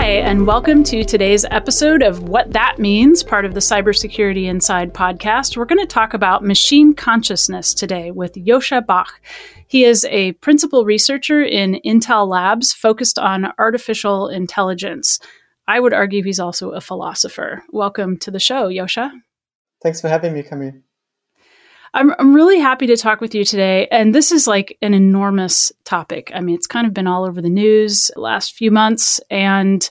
Hi, and welcome to today's episode of What That Means, part of the Cybersecurity Inside podcast. We're going to talk about machine consciousness today with Joscha Bach. He is a principal researcher in Intel Labs focused on artificial intelligence. I would argue he's also a philosopher. Welcome to the show, Joscha. Thanks for having me, Camille. I'm, I'm really happy to talk with you today. And this is like an enormous topic. I mean, it's kind of been all over the news the last few months. And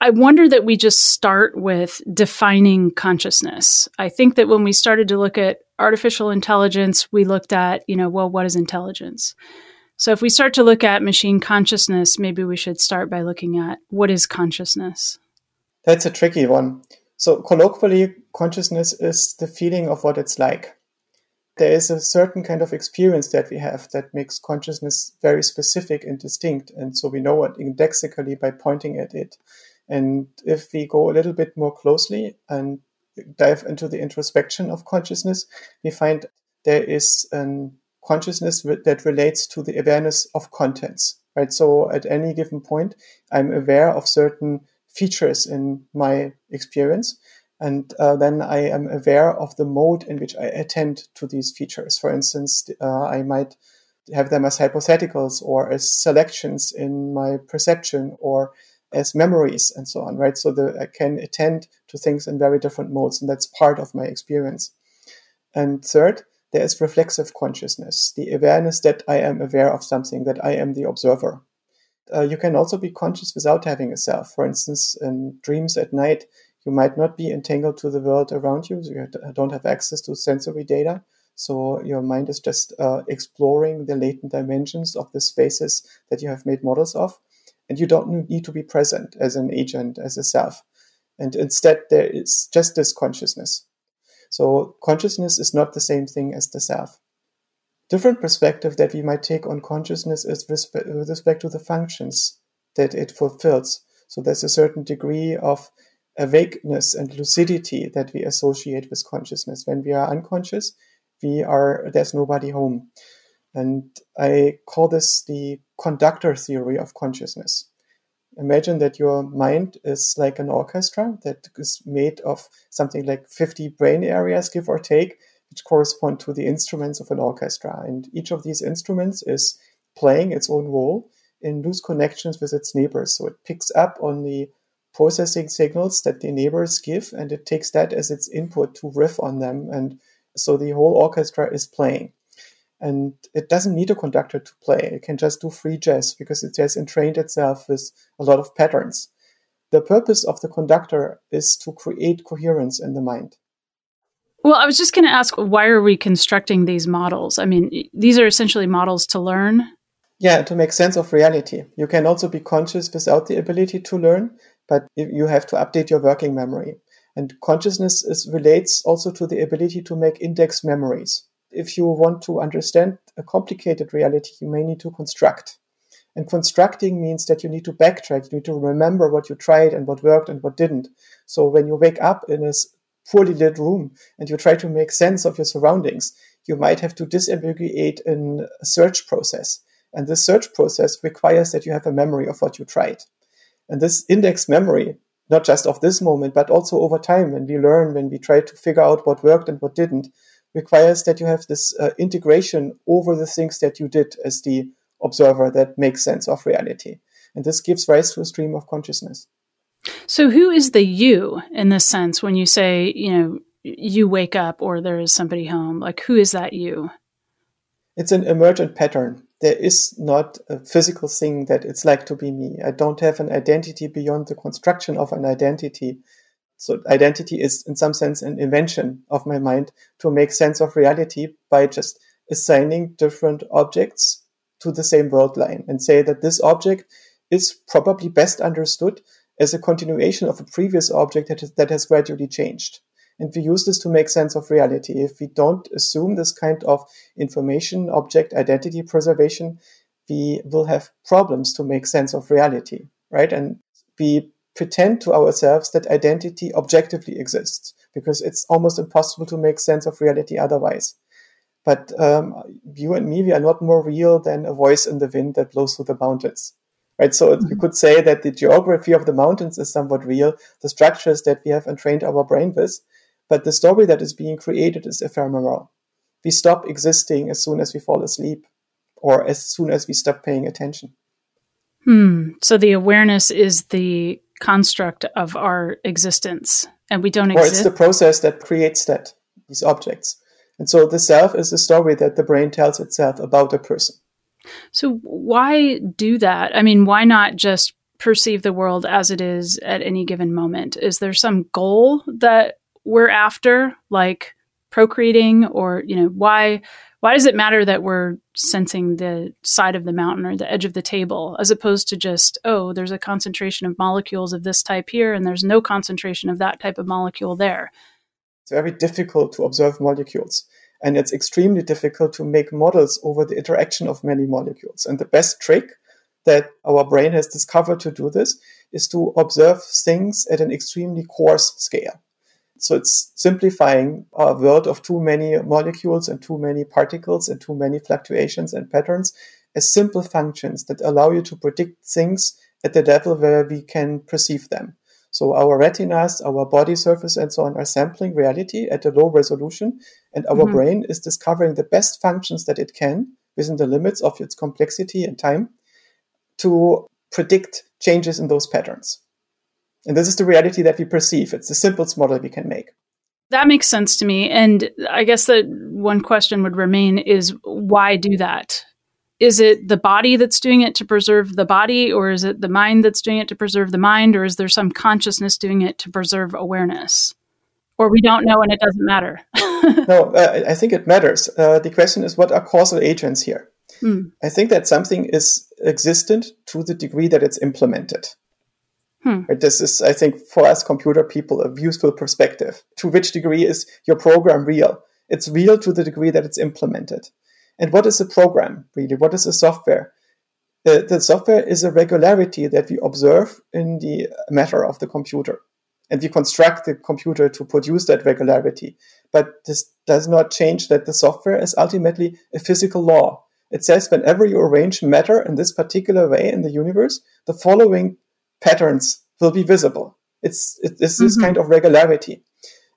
I wonder that we just start with defining consciousness. I think that when we started to look at artificial intelligence, we looked at, you know, well, what is intelligence? So if we start to look at machine consciousness, maybe we should start by looking at what is consciousness? That's a tricky one. So colloquially, consciousness is the feeling of what it's like. There is a certain kind of experience that we have that makes consciousness very specific and distinct. And so we know it indexically by pointing at it. And if we go a little bit more closely and dive into the introspection of consciousness, we find there is an consciousness that relates to the awareness of contents, right? So at any given point, I'm aware of certain features in my experience. And uh, then I am aware of the mode in which I attend to these features. For instance, uh, I might have them as hypotheticals or as selections in my perception or as memories and so on, right? So I can attend to things in very different modes, and that's part of my experience. And third, there is reflexive consciousness, the awareness that I am aware of something, that I am the observer. Uh, you can also be conscious without having a self. For instance, in dreams at night, you might not be entangled to the world around you. So you don't have access to sensory data. So your mind is just uh, exploring the latent dimensions of the spaces that you have made models of. And you don't need to be present as an agent, as a self. And instead, there is just this consciousness. So consciousness is not the same thing as the self. Different perspective that we might take on consciousness is with respect to the functions that it fulfills. So there's a certain degree of awakeness and lucidity that we associate with consciousness. When we are unconscious, we are there's nobody home. And I call this the conductor theory of consciousness imagine that your mind is like an orchestra that is made of something like 50 brain areas, give or take, which correspond to the instruments of an orchestra. And each of these instruments is playing its own role in loose connections with its neighbors. So it picks up on the processing signals that the neighbors give and it takes that as its input to riff on them. And so the whole orchestra is playing. And it doesn't need a conductor to play. It can just do free jazz because it has entrained itself with a lot of patterns. The purpose of the conductor is to create coherence in the mind. Well, I was just going to ask why are we constructing these models? I mean, these are essentially models to learn. Yeah, to make sense of reality. You can also be conscious without the ability to learn, but you have to update your working memory. And consciousness is, relates also to the ability to make index memories if you want to understand a complicated reality, you may need to construct. And constructing means that you need to backtrack, you need to remember what you tried and what worked and what didn't. So when you wake up in a poorly lit room and you try to make sense of your surroundings, you might have to disambiguate in a search process. And this search process requires that you have a memory of what you tried. And this index memory, not just of this moment, but also over time, when we learn, when we try to figure out what worked and what didn't, requires that you have this uh, integration over the things that you did as the observer that makes sense of reality. And this gives rise to a stream of consciousness. So, who is the you in this sense when you say, you know, you wake up or there is somebody home? Like, who is that you? It's an emergent pattern. There is not a physical thing that it's like to be me. I don't have an identity beyond the construction of an identity. So identity is in some sense an invention of my mind to make sense of reality by just assigning different objects to the same world line and say that this object is probably best understood as a continuation of a previous object that, is, that has gradually changed. And we use this to make sense of reality. If we don't assume this kind of information object identity preservation, we will have problems to make sense of reality, right? And we pretend to ourselves that identity objectively exists because it's almost impossible to make sense of reality otherwise. But um, you and me, we are not more real than a voice in the wind that blows through the mountains right? So mm-hmm. you could say that the geography of the mountains is somewhat real, the structures that we have entrained our brain with, but the story that is being created is ephemeral. We stop existing as soon as we fall asleep or as soon as we stop paying attention. Hmm. So the awareness is the construct of our existence and we don't exist. Or it's the process that creates that, these objects. And so the self is the story that the brain tells itself about a person. So, why do that? I mean, why not just perceive the world as it is at any given moment? Is there some goal that we're after, like procreating, or, you know, why? Why does it matter that we're sensing the side of the mountain or the edge of the table as opposed to just, oh, there's a concentration of molecules of this type here and there's no concentration of that type of molecule there? It's very difficult to observe molecules. And it's extremely difficult to make models over the interaction of many molecules. And the best trick that our brain has discovered to do this is to observe things at an extremely coarse scale. So it's simplifying a world of too many molecules and too many particles and too many fluctuations and patterns as simple functions that allow you to predict things at the level where we can perceive them. So our retinas, our body surface, and so on are sampling reality at a low resolution, and our mm-hmm. brain is discovering the best functions that it can within the limits of its complexity and time to predict changes in those patterns. And this is the reality that we perceive. It's the simplest model we can make. That makes sense to me. And I guess that one question would remain is why do that? is it the body that's doing it to preserve the body or is it the mind that's doing it to preserve the mind or is there some consciousness doing it to preserve awareness or we don't know and it doesn't matter no uh, i think it matters uh, the question is what are causal agents here hmm. i think that something is existent to the degree that it's implemented hmm. this is i think for us computer people a useful perspective to which degree is your program real it's real to the degree that it's implemented and what is a program, really? What is a software? The, the software is a regularity that we observe in the matter of the computer. And we construct the computer to produce that regularity. But this does not change that the software is ultimately a physical law. It says whenever you arrange matter in this particular way in the universe, the following patterns will be visible. It's, it's this mm-hmm. kind of regularity.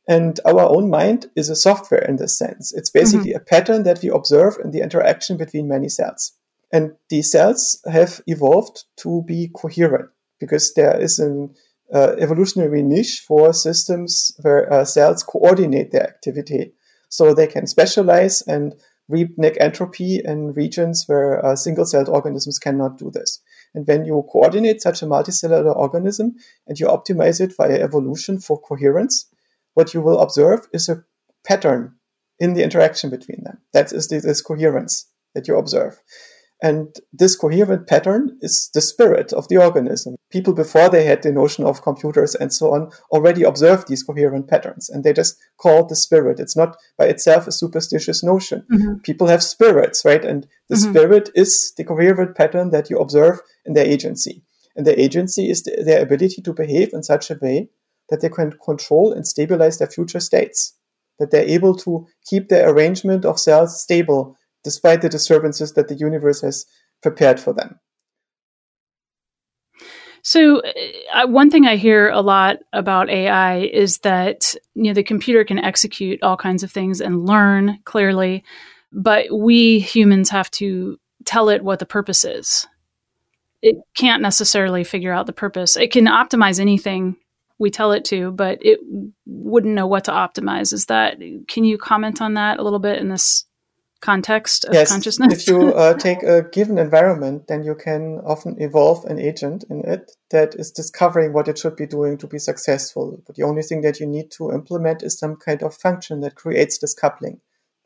And our own mind is a software in this sense. It's basically mm-hmm. a pattern that we observe in the interaction between many cells. And these cells have evolved to be coherent because there is an uh, evolutionary niche for systems where uh, cells coordinate their activity. So they can specialize and reap negentropy in regions where uh, single celled organisms cannot do this. And when you coordinate such a multicellular organism and you optimize it via evolution for coherence, what you will observe is a pattern in the interaction between them. That is this coherence that you observe. And this coherent pattern is the spirit of the organism. People before they had the notion of computers and so on already observed these coherent patterns and they just called the spirit. It's not by itself a superstitious notion. Mm-hmm. People have spirits, right? And the mm-hmm. spirit is the coherent pattern that you observe in their agency. And their agency is the, their ability to behave in such a way that they can control and stabilize their future states, that they're able to keep their arrangement of cells stable despite the disturbances that the universe has prepared for them. So, uh, one thing I hear a lot about AI is that you know the computer can execute all kinds of things and learn clearly, but we humans have to tell it what the purpose is. It can't necessarily figure out the purpose. It can optimize anything we tell it to, but it wouldn't know what to optimize. Is that? Can you comment on that a little bit in this context of yes, consciousness? if you uh, take a given environment, then you can often evolve an agent in it that is discovering what it should be doing to be successful. But the only thing that you need to implement is some kind of function that creates this coupling.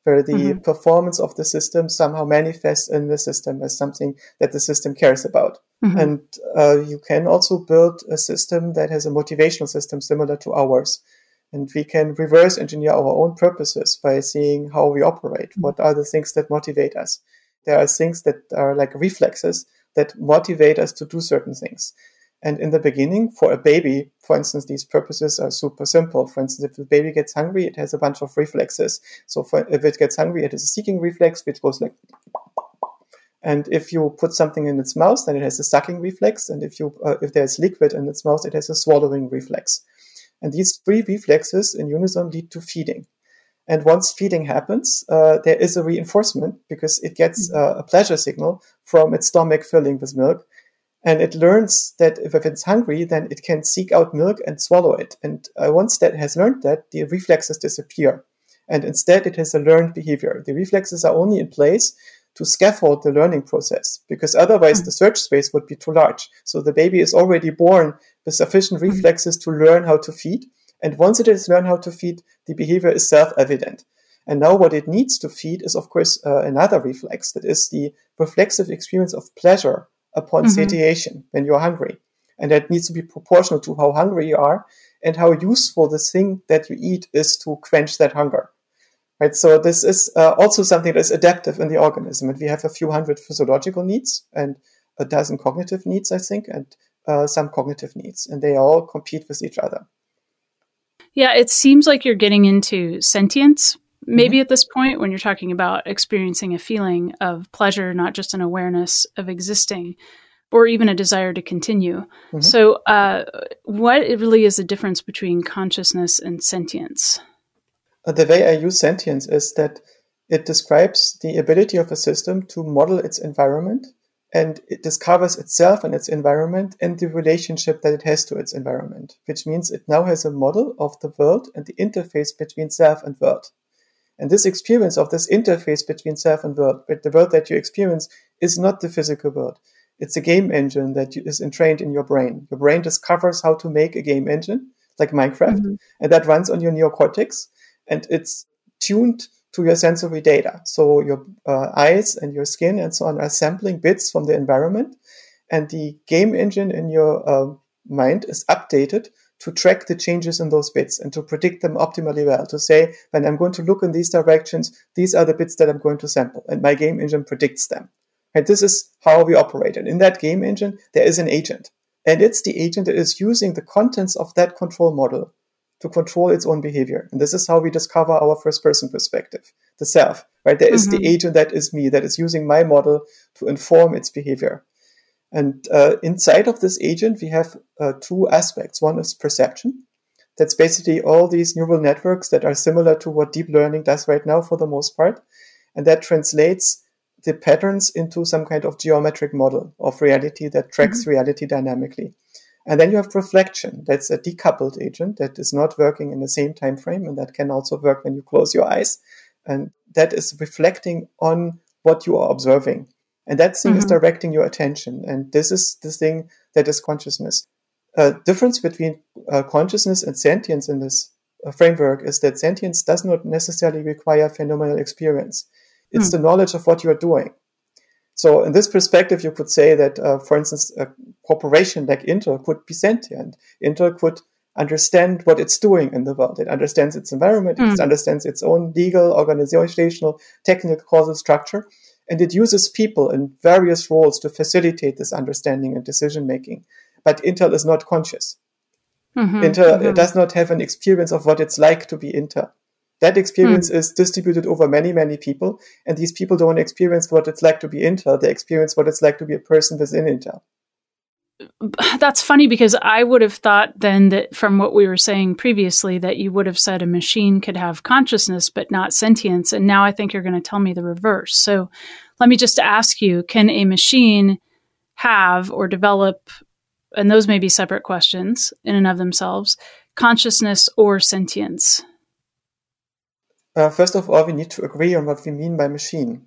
where the mm-hmm. performance of the system somehow manifests in the system as something that the system cares about. Mm-hmm. And uh, you can also build a system that has a motivational system similar to ours. And we can reverse engineer our own purposes by seeing how we operate. Mm-hmm. What are the things that motivate us? There are things that are like reflexes that motivate us to do certain things. And in the beginning, for a baby, for instance, these purposes are super simple. For instance, if the baby gets hungry, it has a bunch of reflexes. So for, if it gets hungry, it has a seeking reflex, which goes like, and if you put something in its mouth, then it has a sucking reflex. And if you, uh, if there's liquid in its mouth, it has a swallowing reflex. And these three reflexes in unison lead to feeding. And once feeding happens, uh, there is a reinforcement because it gets uh, a pleasure signal from its stomach filling with milk and it learns that if, if it's hungry, then it can seek out milk and swallow it. And uh, once that has learned that, the reflexes disappear. And instead, it has a learned behavior. The reflexes are only in place to scaffold the learning process because otherwise mm-hmm. the search space would be too large. So the baby is already born with sufficient mm-hmm. reflexes to learn how to feed. And once it has learned how to feed, the behavior is self evident. And now what it needs to feed is, of course, uh, another reflex that is the reflexive experience of pleasure upon mm-hmm. satiation when you're hungry. And that needs to be proportional to how hungry you are and how useful the thing that you eat is to quench that hunger. Right. So this is uh, also something that's adaptive in the organism. And we have a few hundred physiological needs and a dozen cognitive needs, I think, and uh, some cognitive needs, and they all compete with each other. Yeah, it seems like you're getting into sentience maybe mm-hmm. at this point when you're talking about experiencing a feeling of pleasure, not just an awareness of existing or even a desire to continue. Mm-hmm. So, uh, what really is the difference between consciousness and sentience? The way I use sentience is that it describes the ability of a system to model its environment and it discovers itself and its environment and the relationship that it has to its environment, which means it now has a model of the world and the interface between self and world. And this experience of this interface between self and world, the world that you experience is not the physical world. It's a game engine that is entrained in your brain. Your brain discovers how to make a game engine, like Minecraft, mm-hmm. and that runs on your neocortex, and it's tuned to your sensory data. So your uh, eyes and your skin and so on are sampling bits from the environment, and the game engine in your uh, mind is updated to track the changes in those bits and to predict them optimally well. To say, when I'm going to look in these directions, these are the bits that I'm going to sample, and my game engine predicts them. And this is how we operate. And in that game engine, there is an agent. And it's the agent that is using the contents of that control model to control its own behavior. And this is how we discover our first person perspective, the self, right? There is mm-hmm. the agent that is me, that is using my model to inform its behavior. And uh, inside of this agent, we have uh, two aspects. One is perception. That's basically all these neural networks that are similar to what deep learning does right now for the most part. And that translates the patterns into some kind of geometric model of reality that tracks mm-hmm. reality dynamically. And then you have reflection. That's a decoupled agent that is not working in the same time frame and that can also work when you close your eyes. And that is reflecting on what you are observing. And that thing mm-hmm. is directing your attention. And this is the thing that is consciousness. A difference between uh, consciousness and sentience in this uh, framework is that sentience does not necessarily require phenomenal experience. It's mm. the knowledge of what you are doing. So, in this perspective, you could say that, uh, for instance, a corporation like Intel could be sentient. Intel could understand what it's doing in the world. It understands its environment, mm. it hmm. understands its own legal, organizational, technical causal structure, and it uses people in various roles to facilitate this understanding and decision making. But Intel is not conscious. Mm-hmm, Intel mm-hmm. does not have an experience of what it's like to be Intel. That experience mm. is distributed over many, many people, and these people don't experience what it's like to be Intel. They experience what it's like to be a person within Intel that's funny because I would have thought then that from what we were saying previously that you would have said a machine could have consciousness but not sentience and now I think you're going to tell me the reverse. So let me just ask you, can a machine have or develop and those may be separate questions in and of themselves, consciousness or sentience? Uh, first of all, we need to agree on what we mean by machine.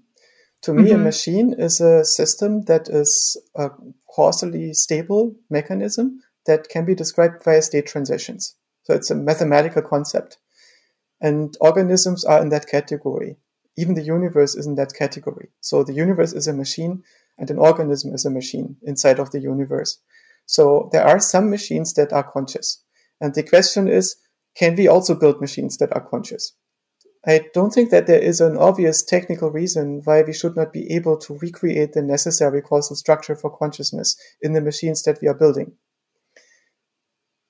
To me, mm-hmm. a machine is a system that is a causally stable mechanism that can be described via state transitions. So it's a mathematical concept. And organisms are in that category. even the universe is in that category. So the universe is a machine and an organism is a machine inside of the universe. So there are some machines that are conscious. And the question is, can we also build machines that are conscious? I don't think that there is an obvious technical reason why we should not be able to recreate the necessary causal structure for consciousness in the machines that we are building.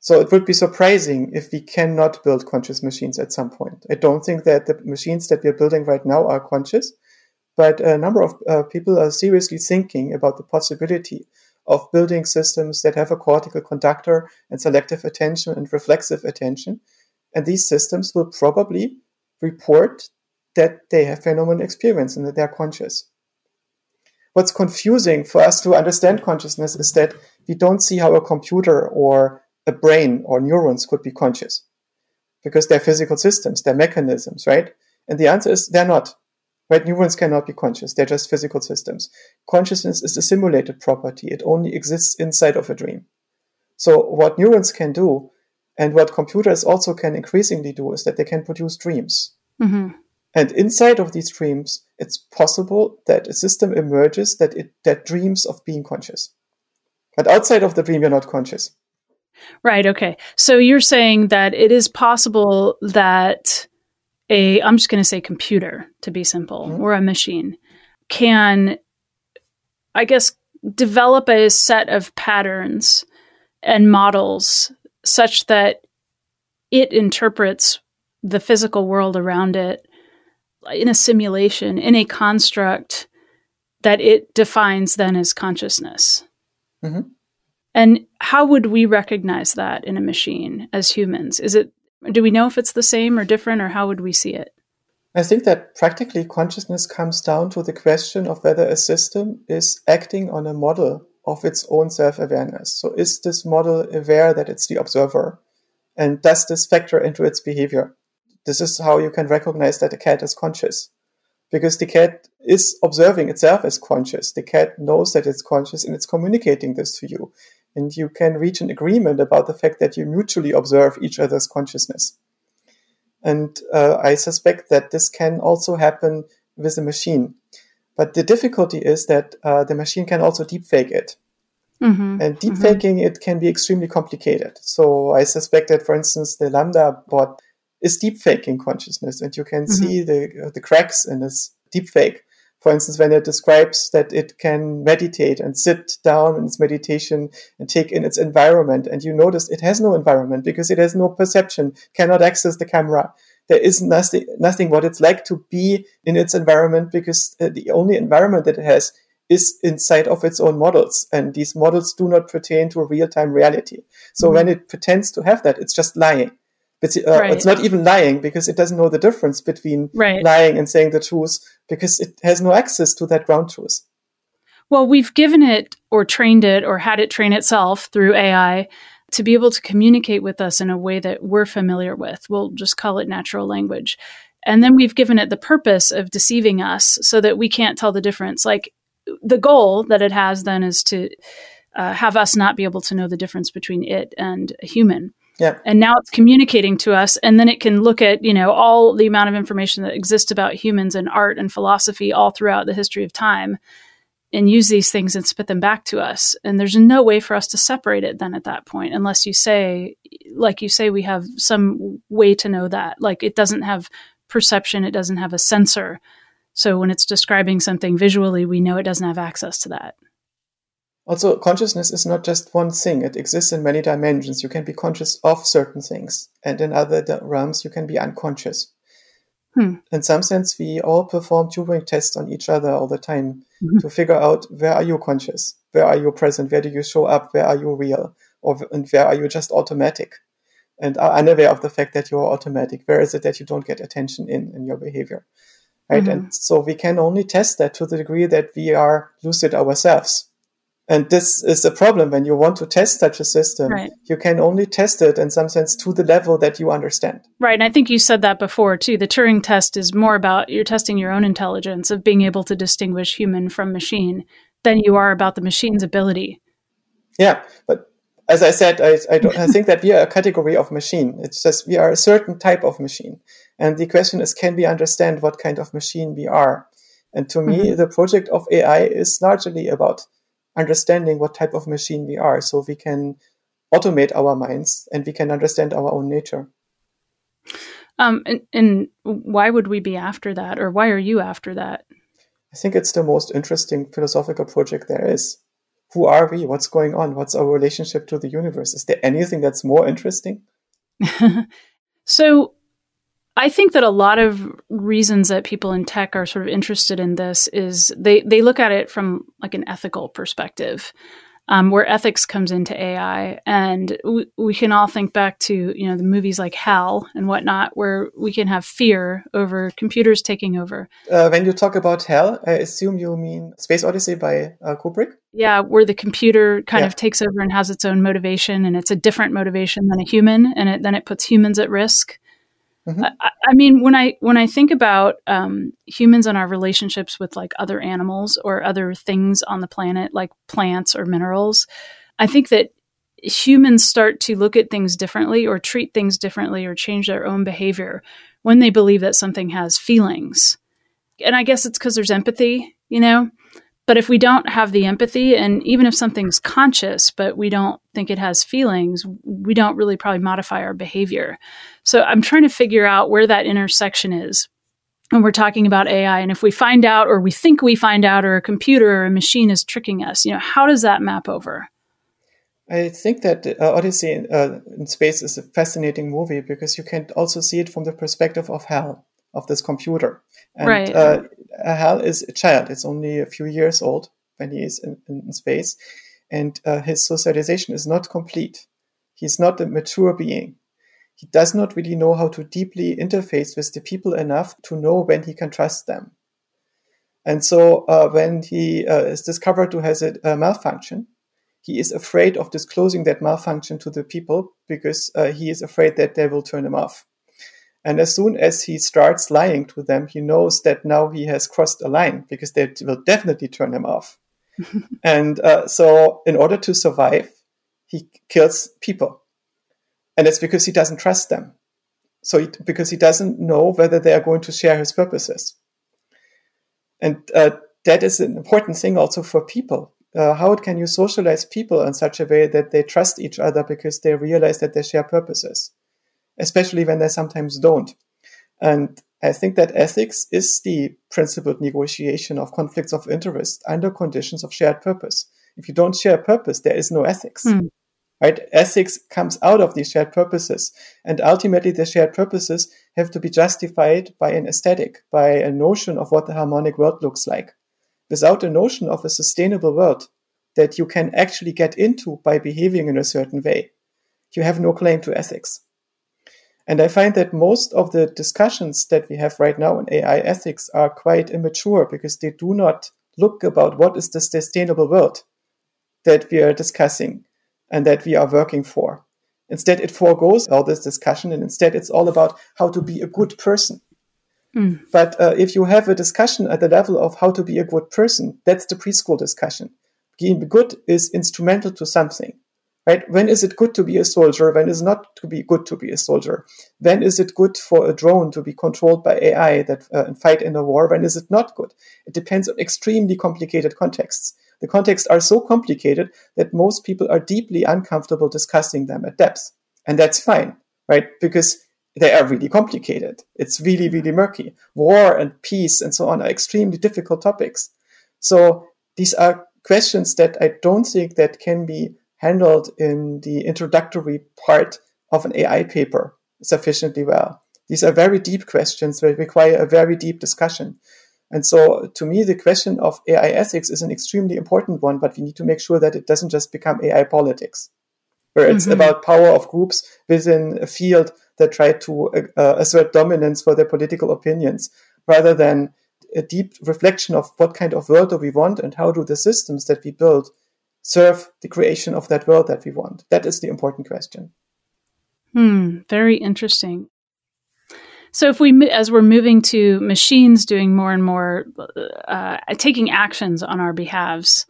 So it would be surprising if we cannot build conscious machines at some point. I don't think that the machines that we are building right now are conscious, but a number of uh, people are seriously thinking about the possibility of building systems that have a cortical conductor and selective attention and reflexive attention. And these systems will probably report that they have phenomenal experience and that they're conscious. What's confusing for us to understand consciousness is that we don't see how a computer or a brain or neurons could be conscious because they're physical systems, they're mechanisms, right? And the answer is they're not. Right? Neurons cannot be conscious. They're just physical systems. Consciousness is a simulated property. It only exists inside of a dream. So what neurons can do and what computers also can increasingly do is that they can produce dreams. Mm-hmm. And inside of these dreams, it's possible that a system emerges that it that dreams of being conscious. But outside of the dream, you're not conscious. Right. Okay. So you're saying that it is possible that a, I'm just going to say computer to be simple, mm-hmm. or a machine can, I guess, develop a set of patterns and models such that it interprets the physical world around it in a simulation, in a construct that it defines then as consciousness. Mm-hmm. And how would we recognize that in a machine as humans? Is it do we know if it's the same or different or how would we see it? I think that practically consciousness comes down to the question of whether a system is acting on a model of its own self-awareness. So is this model aware that it's the observer? And does this factor into its behavior? This is how you can recognize that a cat is conscious. Because the cat is observing itself as conscious. The cat knows that it's conscious and it's communicating this to you and you can reach an agreement about the fact that you mutually observe each other's consciousness. And uh, I suspect that this can also happen with a machine. But the difficulty is that uh, the machine can also deepfake it. Mm-hmm. And mm-hmm. deepfaking mm-hmm. it can be extremely complicated. So I suspect that, for instance, the LaMDA bot is deepfaking consciousness, and you can mm-hmm. see the the cracks in this deepfake for instance, when it describes that it can meditate and sit down in its meditation and take in its environment, and you notice it has no environment because it has no perception, cannot access the camera. There is nothing, nothing what it's like to be in its environment because uh, the only environment that it has is inside of its own models. And these models do not pertain to a real time reality. So mm-hmm. when it pretends to have that, it's just lying. But uh, right. it's not even lying because it doesn't know the difference between right. lying and saying the truth because it has no access to that ground truth. Well, we've given it or trained it or had it train itself through AI to be able to communicate with us in a way that we're familiar with. We'll just call it natural language. And then we've given it the purpose of deceiving us so that we can't tell the difference. Like the goal that it has then is to uh, have us not be able to know the difference between it and a human. Yeah. And now it's communicating to us and then it can look at, you know, all the amount of information that exists about humans and art and philosophy all throughout the history of time and use these things and spit them back to us. And there's no way for us to separate it then at that point unless you say like you say we have some way to know that. Like it doesn't have perception, it doesn't have a sensor. So when it's describing something visually, we know it doesn't have access to that. Also, consciousness is not just one thing. It exists in many dimensions. You can be conscious of certain things, and in other realms, you can be unconscious. Hmm. In some sense, we all perform Turing tests on each other all the time mm-hmm. to figure out where are you conscious, where are you present, where do you show up, where are you real, or and where are you just automatic, and are unaware of the fact that you are automatic. Where is it that you don't get attention in in your behavior, right? Mm-hmm. And so we can only test that to the degree that we are lucid ourselves and this is a problem when you want to test such a system. Right. You can only test it in some sense to the level that you understand. Right. And I think you said that before too. The Turing test is more about you're testing your own intelligence of being able to distinguish human from machine than you are about the machine's ability. Yeah. But as I said, I, I, don't, I think that we are a category of machine. It's just we are a certain type of machine. And the question is, can we understand what kind of machine we are? And to me, mm-hmm. the project of AI is largely about understanding what type of machine we are so we can automate our minds and we can understand our own nature. Um, and, and why would we be after that, or why are you after that? I think it's the most interesting philosophical project there is. Who are we? What's going on? What's our relationship to the universe? Is there anything that's more interesting? so, I think that a lot of reasons that people in tech are sort of interested in this is they they look at it from like an ethical perspective um, where ethics comes into AI. And we, we can all think back to, you know, the movies like HAL and whatnot, where we can have fear over computers taking over. Uh, when you talk about HAL, I assume you mean Space Odyssey by uh, Kubrick? Yeah, where the computer kind yeah. of takes over and has its own motivation, and it's a different motivation than a human, and it, then it puts humans at risk. Mm-hmm. I, I, mean, when I when I think about um, humans and our relationships with like other animals or other things on the planet, like plants or minerals, I think that humans start to look at things differently or treat things differently or change their own behavior when they believe that something has feelings. And I guess it's because there's empathy, you know. But if we don't have the empathy, and even if something's conscious, but we don't think it has feelings, we don't really probably modify our behavior. So I'm trying to figure out where that intersection is when we're talking about AI. And if we find out, or we think we find out, or a computer or a machine is tricking us, you know, how does that map over? I think that uh, Odyssey in, uh, in, Space is a fascinating movie because you can also see it from the perspective of HAL, of this computer. And right. uh, HAL is a child. It's only a few years old when he is in, in space. And uh, his socialization is not complete. He's not a mature being. He does not really know how to deeply interface with the people enough to know when he can trust them. And so uh, when he uh, is discovered to have a, a, malfunction, he is afraid of disclosing that malfunction to the people because uh, he is afraid that they will turn him off. And as soon as he starts lying to them, he knows that now he has crossed a line because they will definitely turn him off. and uh, so, in order to survive, he kills people. And it's because he doesn't trust them. So, he, because he doesn't know whether they are going to share his purposes. And uh, that is an important thing also for people. Uh, how can you socialize people in such a way that they trust each other because they realize that they share purposes? Especially when they sometimes don't. And I think that ethics is the principled negotiation of conflicts of interest under conditions of shared purpose. If you don't share purpose, there is no ethics. Mm. Right? Ethics comes out of these shared purposes. And ultimately, the shared purposes have to be justified by an aesthetic, by a notion of what the harmonic world looks like. Without a notion of a sustainable world that you can actually get into by behaving in a certain way, you have no claim to ethics. And I find that most of the discussions that we have right now in AI ethics are quite immature because they do not look about what is the sustainable world that we are discussing and that we are working for. Instead, it foregoes all this discussion and instead it's all about how to be a good person. Mm. But uh, if you have a discussion at the level of how to be a good person, that's the preschool discussion. Being good is instrumental to something right? When is it good to be a soldier? When is not to be good to be a soldier? When is it good for a drone to be controlled by AI that uh, fight in a war? When is it not good? It depends on extremely complicated contexts. The contexts are so complicated that most people are deeply uncomfortable discussing them at depth, and that's fine, right? Because they are really complicated. It's really, really murky. War and peace and so on are extremely difficult topics. So these are questions that I don't think that can be handled in the introductory part of an AI paper sufficiently well. These are very deep questions that require a very deep discussion. And so, to me, the question of AI ethics is an extremely important one, but we need to make sure that it doesn't just become AI politics, where it's mm-hmm. about power of groups within a field that try to uh, assert dominance for their political opinions, rather than a deep reflection of what kind of world do we want and how do the systems that we build serve the creation of that world that we want? That is the important question. Hmm, very interesting. So, if we, as we're moving to machines doing more and more, uh, taking actions on our behalves,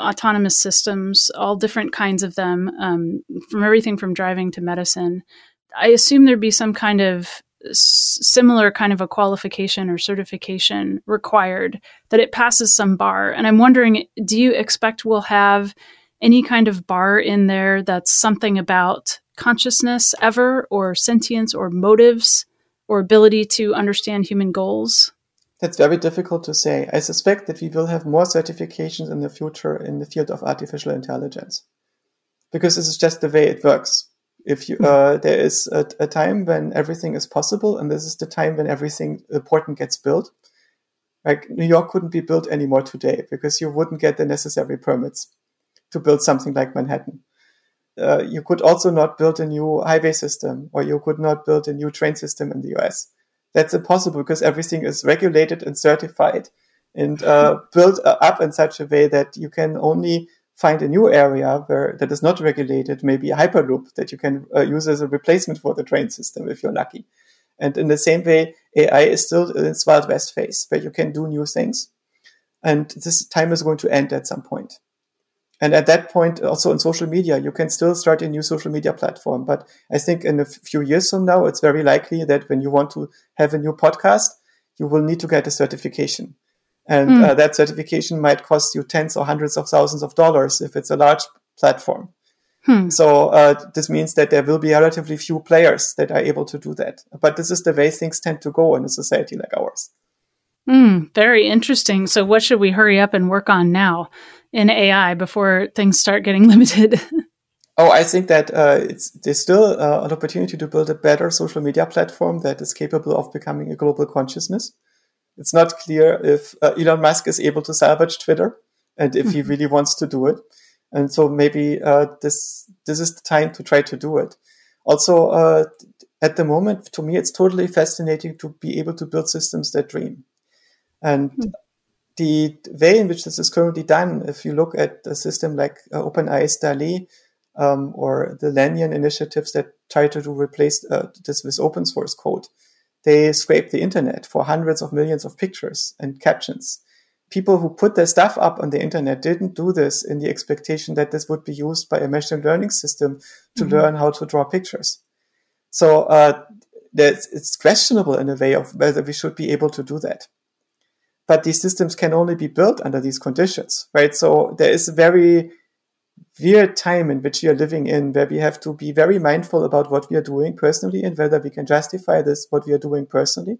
autonomous systems, all different kinds of them, um, from everything from driving to medicine. I assume there'd be some kind of similar kind of a qualification or certification required that it passes some bar. And I'm wondering, do you expect we'll have any kind of bar in there that's something about consciousness ever, or sentience, or motives, or ability to understand human goals? That's very difficult to say. I suspect that we will have more certifications in the future in the field of artificial intelligence because this is just the way it works. If you, uh, there is a, a, time when everything is possible, and this is the time when everything important gets built. Like New York couldn't be built anymore today because you wouldn't get the necessary permits to build something like Manhattan. Uh, you could also not build a new highway system, or you could not build a new train system in the US that's impossible because everything is regulated and certified and uh, built up in such a way that you can only find a new area where that is not regulated, maybe a hyperloop that you can uh, use as a replacement for the train system if you're lucky. And in the same way, AI is still in its wild west phase where you can do new things. And this time is going to end at some point. And at that point, also in social media, you can still start a new social media platform. But I think in a few years from now, it's very likely that when you want to have a new podcast, you will need to get a certification. And mm. uh, that certification might cost you tens or hundreds of thousands of dollars if it's a large platform. Hmm. So uh, this means that there will be relatively few players that are able to do that. But this is the way things tend to go in a society like ours. Mm, very interesting. So, what should we hurry up and work on now? in AI before things start getting limited? oh, I think that uh, it's there's still uh, an opportunity to build a better social media platform that is capable of becoming a global consciousness. It's not clear if uh, Elon Musk is able to salvage Twitter and if he mm-hmm. really wants to do it. And so maybe uh, this this is the time to try to do it. Also, uh, at the moment, to me, it's totally fascinating to be able to build systems that dream. And mm the way in which this is currently done, if you look at a system like uh, OpenAI's DALL-E um, or the LAION initiatives that try to do replace uh, this with open source code, they scrape the internet for hundreds of millions of pictures and captions. People who put their stuff up on the internet didn't do this in the expectation that this would be used by a machine learning system to mm-hmm. learn how to draw pictures. So uh, it's questionable in a way of whether we should be able to do that but these systems can only be built under these conditions, right? So there is a very weird time in which we are living in where we have to be very mindful about what we are doing personally and whether we can justify this, what we are doing personally.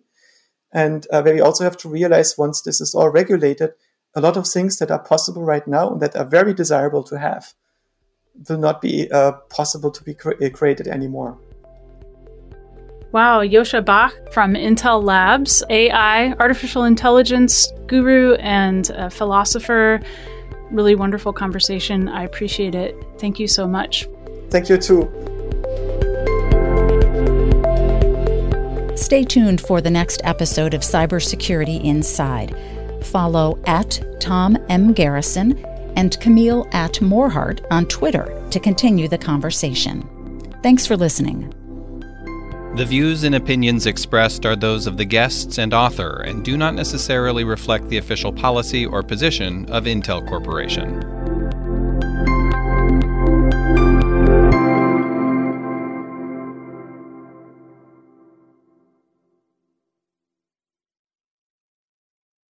And uh, where we also have to realize once this is all regulated, a lot of things that are possible right now and that are very desirable to have will not be uh, possible to be cre- created anymore. Wow, Joscha Bach from Intel Labs, AI, artificial intelligence guru and philosopher. Really wonderful conversation. I appreciate it. Thank you so much. Thank you too. Stay tuned for the next episode of Cybersecurity Inside. Follow at Tom M. Garrison and Camille at Morhardt on Twitter to continue the conversation. Thanks for listening. The views and opinions expressed are those of the guests and author and do not necessarily reflect the official policy or position of Intel Corporation.